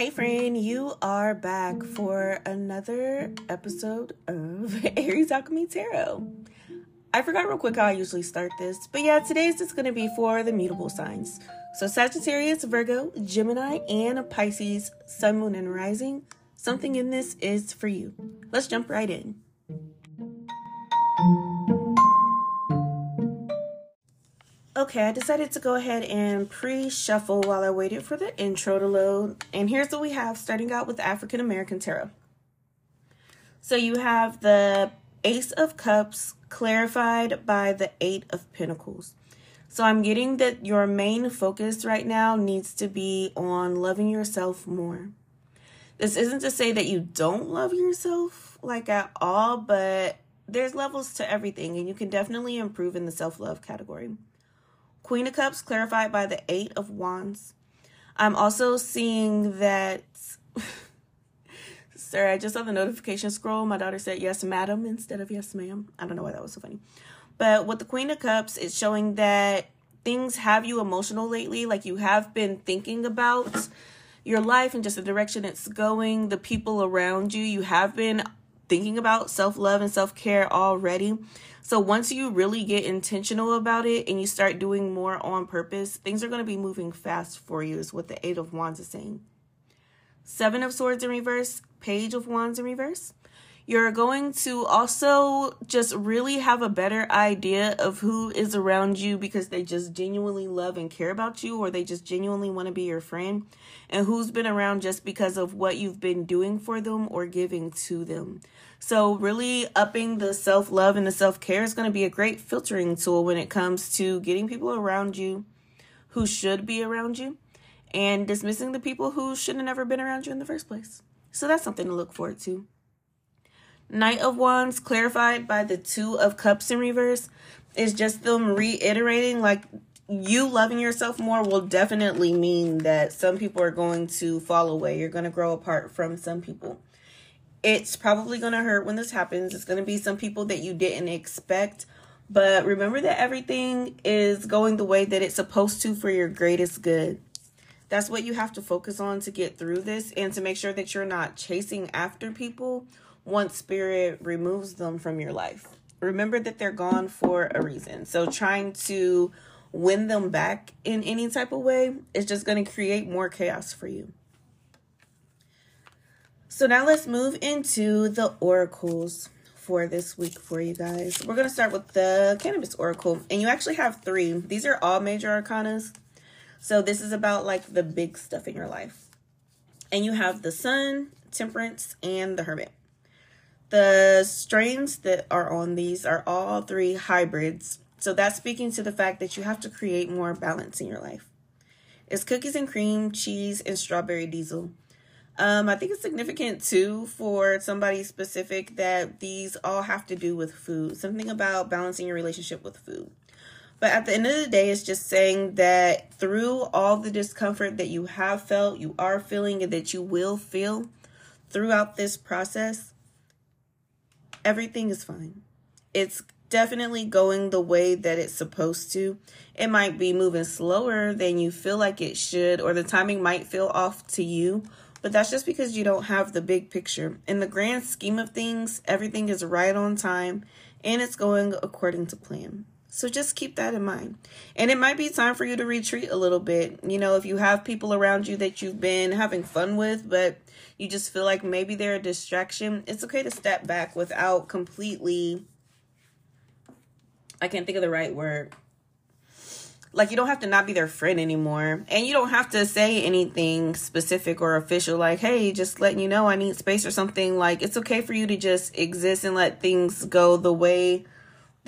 Hey, friend, you are back for another episode of Aries Alchemy Tarot. I forgot real quick how I usually start this, but yeah, today's just going to be for the mutable signs. So, Sagittarius, Virgo, Gemini, and Pisces, Sun, Moon, and Rising. Something in this is for you. Let's jump right in. Okay, I decided to go ahead and pre-shuffle while I waited for the intro to load. And here's what we have starting out with African American Tarot. So you have the Ace of Cups clarified by the Eight of Pentacles. So I'm getting that your main focus right now needs to be on loving yourself more. This isn't to say that you don't love yourself like at all, but there's levels to everything and you can definitely improve in the self-love category. Queen of Cups clarified by the Eight of Wands. I'm also seeing that. Sorry, I just saw the notification scroll. My daughter said yes, madam, instead of yes, ma'am. I don't know why that was so funny. But with the Queen of Cups, it's showing that things have you emotional lately. Like you have been thinking about your life and just the direction it's going, the people around you. You have been thinking about self love and self care already. So once you really get intentional about it and you start doing more on purpose, things are going to be moving fast for you, is what the Eight of Wands is saying. Seven of Swords in reverse, Page of Wands in reverse. You're going to also just really have a better idea of who is around you because they just genuinely love and care about you or they just genuinely want to be your friend, and who's been around just because of what you've been doing for them or giving to them. So, really upping the self love and the self care is going to be a great filtering tool when it comes to getting people around you who should be around you and dismissing the people who shouldn't have ever been around you in the first place. So, that's something to look forward to. Knight of Wands, clarified by the Two of Cups in reverse, is just them reiterating like you loving yourself more will definitely mean that some people are going to fall away. You're going to grow apart from some people it's probably going to hurt when this happens. It's going to be some people that you didn't expect. But remember that everything is going the way that it's supposed to for your greatest good. That's what you have to focus on to get through this and to make sure that you're not chasing after people once spirit removes them from your life. Remember that they're gone for a reason. So trying to win them back in any type of way is just going to create more chaos for you. So now let's move into the oracles for this week for you guys. We're going to start with the cannabis oracle. And you actually have three. These are all major arcanas. So this is about like the big stuff in your life. And you have the sun, temperance, and the hermit. The strains that are on these are all three hybrids. So that's speaking to the fact that you have to create more balance in your life. It's cookies and cream, cheese, and strawberry diesel. Um, I think it's significant too for somebody specific that these all have to do with food, something about balancing your relationship with food. But at the end of the day, it's just saying that through all the discomfort that you have felt, you are feeling, and that you will feel throughout this process, everything is fine. It's definitely going the way that it's supposed to. It might be moving slower than you feel like it should, or the timing might feel off to you, but that's just because you don't have the big picture. In the grand scheme of things, everything is right on time and it's going according to plan. So just keep that in mind. And it might be time for you to retreat a little bit. You know, if you have people around you that you've been having fun with, but you just feel like maybe they're a distraction, it's okay to step back without completely, I can't think of the right word, like you don't have to not be their friend anymore and you don't have to say anything specific or official like hey just letting you know i need space or something like it's okay for you to just exist and let things go the way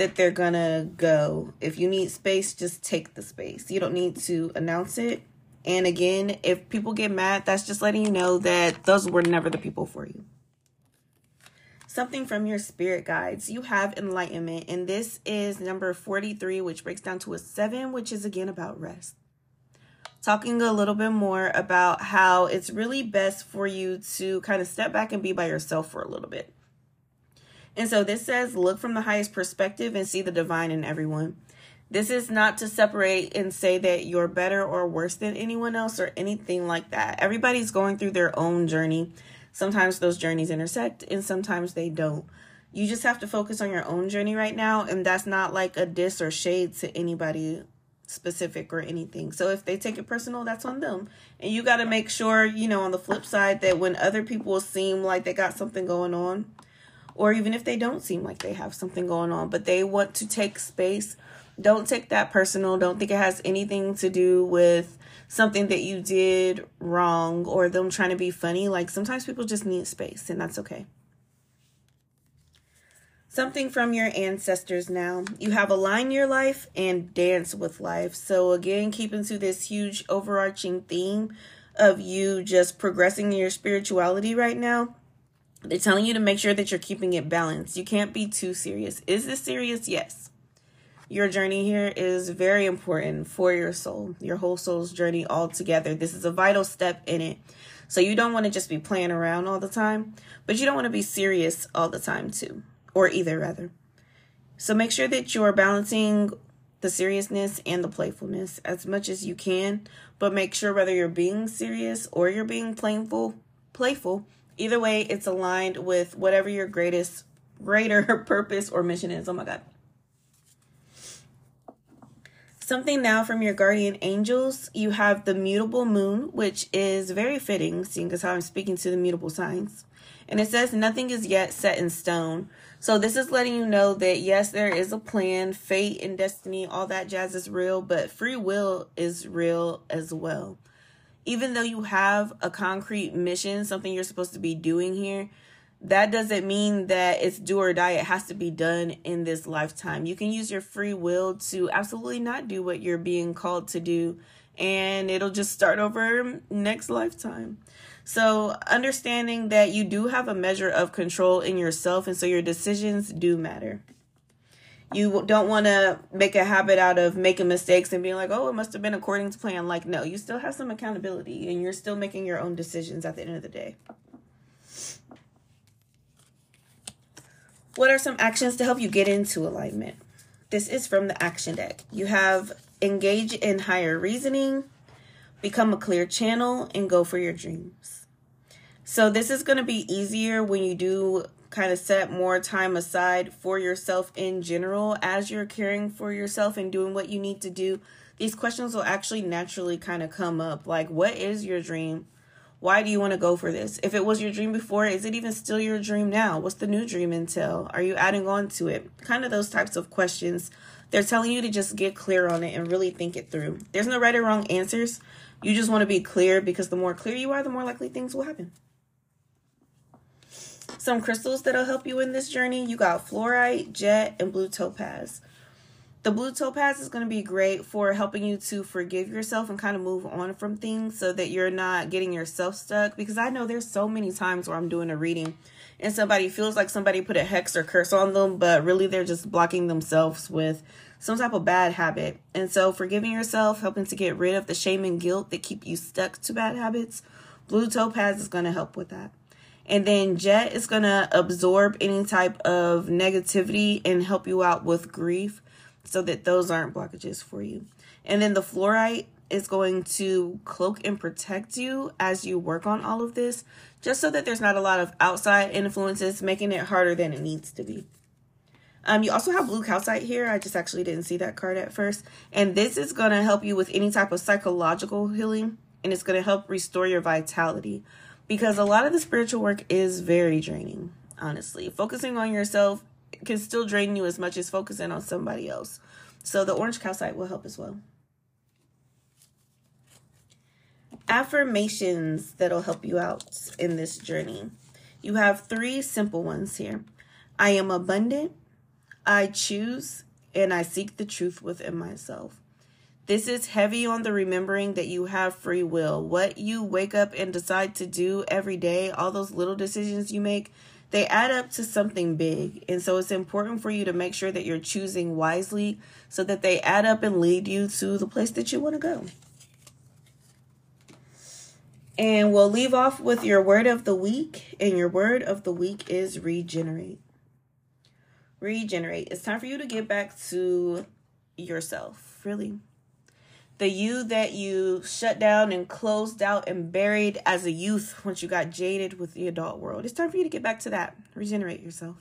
that they're gonna go if you need space just take the space you don't need to announce it and again if people get mad that's just letting you know that those were never the people for you something from your spirit guides. You have enlightenment, and this is number 43, which breaks down to a seven, which is again about rest. Talking a little bit more about how it's really best for you to kind of step back and be by yourself for a little bit. And so this says, look from the highest perspective and see the divine in everyone. This is not to separate and say that you're better or worse than anyone else or anything like that. Everybody's going through their own journey. Sometimes those journeys intersect and sometimes they don't. You just have to focus on your own journey right now. And that's not like a diss or shade to anybody specific or anything. So if they take it personal, that's on them. And you got to make sure, you know, on the flip side, that when other people seem like they got something going on, or even if they don't seem like they have something going on, but they want to take space don't take that personal. Don't think it has anything to do with something that you did wrong or them trying to be funny. Like sometimes people just need space, and that's okay. Something from your ancestors now. You have align your life and dance with life. So, again, keeping to this huge overarching theme of you just progressing your spirituality right now. They're telling you to make sure that you're keeping it balanced. You can't be too serious. Is this serious? Yes your journey here is very important for your soul, your whole soul's journey all together. This is a vital step in it. So you don't want to just be playing around all the time, but you don't want to be serious all the time too, or either rather. So make sure that you're balancing the seriousness and the playfulness as much as you can, but make sure whether you're being serious or you're being playful, playful, either way it's aligned with whatever your greatest greater purpose or mission is. Oh my god. Something now from your guardian angels. You have the mutable moon, which is very fitting, seeing as how I'm speaking to the mutable signs. And it says nothing is yet set in stone. So this is letting you know that yes, there is a plan, fate and destiny, all that jazz is real, but free will is real as well. Even though you have a concrete mission, something you're supposed to be doing here, that doesn't mean that it's do or die. It has to be done in this lifetime. You can use your free will to absolutely not do what you're being called to do, and it'll just start over next lifetime. So, understanding that you do have a measure of control in yourself, and so your decisions do matter. You don't want to make a habit out of making mistakes and being like, oh, it must have been according to plan. Like, no, you still have some accountability and you're still making your own decisions at the end of the day. What are some actions to help you get into alignment? This is from the action deck. You have engage in higher reasoning, become a clear channel, and go for your dreams. So, this is going to be easier when you do kind of set more time aside for yourself in general as you're caring for yourself and doing what you need to do. These questions will actually naturally kind of come up like, what is your dream? Why do you want to go for this? If it was your dream before, is it even still your dream now? What's the new dream entail? Are you adding on to it? Kind of those types of questions. They're telling you to just get clear on it and really think it through. There's no right or wrong answers. You just want to be clear because the more clear you are, the more likely things will happen. Some crystals that'll help you in this journey you got fluorite, jet, and blue topaz. The blue topaz is going to be great for helping you to forgive yourself and kind of move on from things so that you're not getting yourself stuck. Because I know there's so many times where I'm doing a reading and somebody feels like somebody put a hex or curse on them, but really they're just blocking themselves with some type of bad habit. And so, forgiving yourself, helping to get rid of the shame and guilt that keep you stuck to bad habits, blue topaz is going to help with that. And then jet is going to absorb any type of negativity and help you out with grief so that those aren't blockages for you. And then the fluorite is going to cloak and protect you as you work on all of this, just so that there's not a lot of outside influences making it harder than it needs to be. Um, you also have blue calcite here. I just actually didn't see that card at first. And this is going to help you with any type of psychological healing, and it's going to help restore your vitality because a lot of the spiritual work is very draining, honestly. Focusing on yourself can still drain you as much as focusing on somebody else. So the orange calcite will help as well. Affirmations that'll help you out in this journey. You have three simple ones here. I am abundant, I choose, and I seek the truth within myself. This is heavy on the remembering that you have free will. What you wake up and decide to do every day, all those little decisions you make, they add up to something big. And so it's important for you to make sure that you're choosing wisely so that they add up and lead you to the place that you want to go. And we'll leave off with your word of the week. And your word of the week is regenerate. Regenerate. It's time for you to get back to yourself, really. The you that you shut down and closed out and buried as a youth once you got jaded with the adult world. It's time for you to get back to that. Regenerate yourself.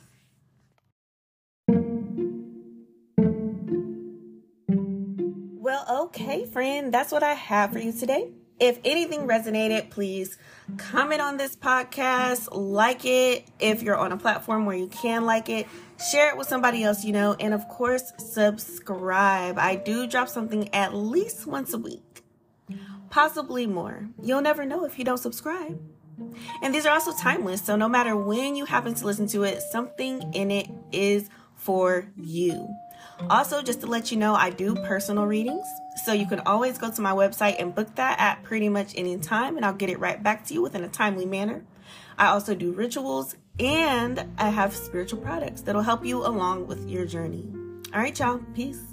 Well, okay, friend, that's what I have for you today. If anything resonated, please comment on this podcast, like it if you're on a platform where you can like it, share it with somebody else you know, and of course, subscribe. I do drop something at least once a week, possibly more. You'll never know if you don't subscribe. And these are also timeless, so no matter when you happen to listen to it, something in it is for you. Also, just to let you know, I do personal readings. So you can always go to my website and book that at pretty much any time, and I'll get it right back to you within a timely manner. I also do rituals and I have spiritual products that'll help you along with your journey. All right, y'all. Peace.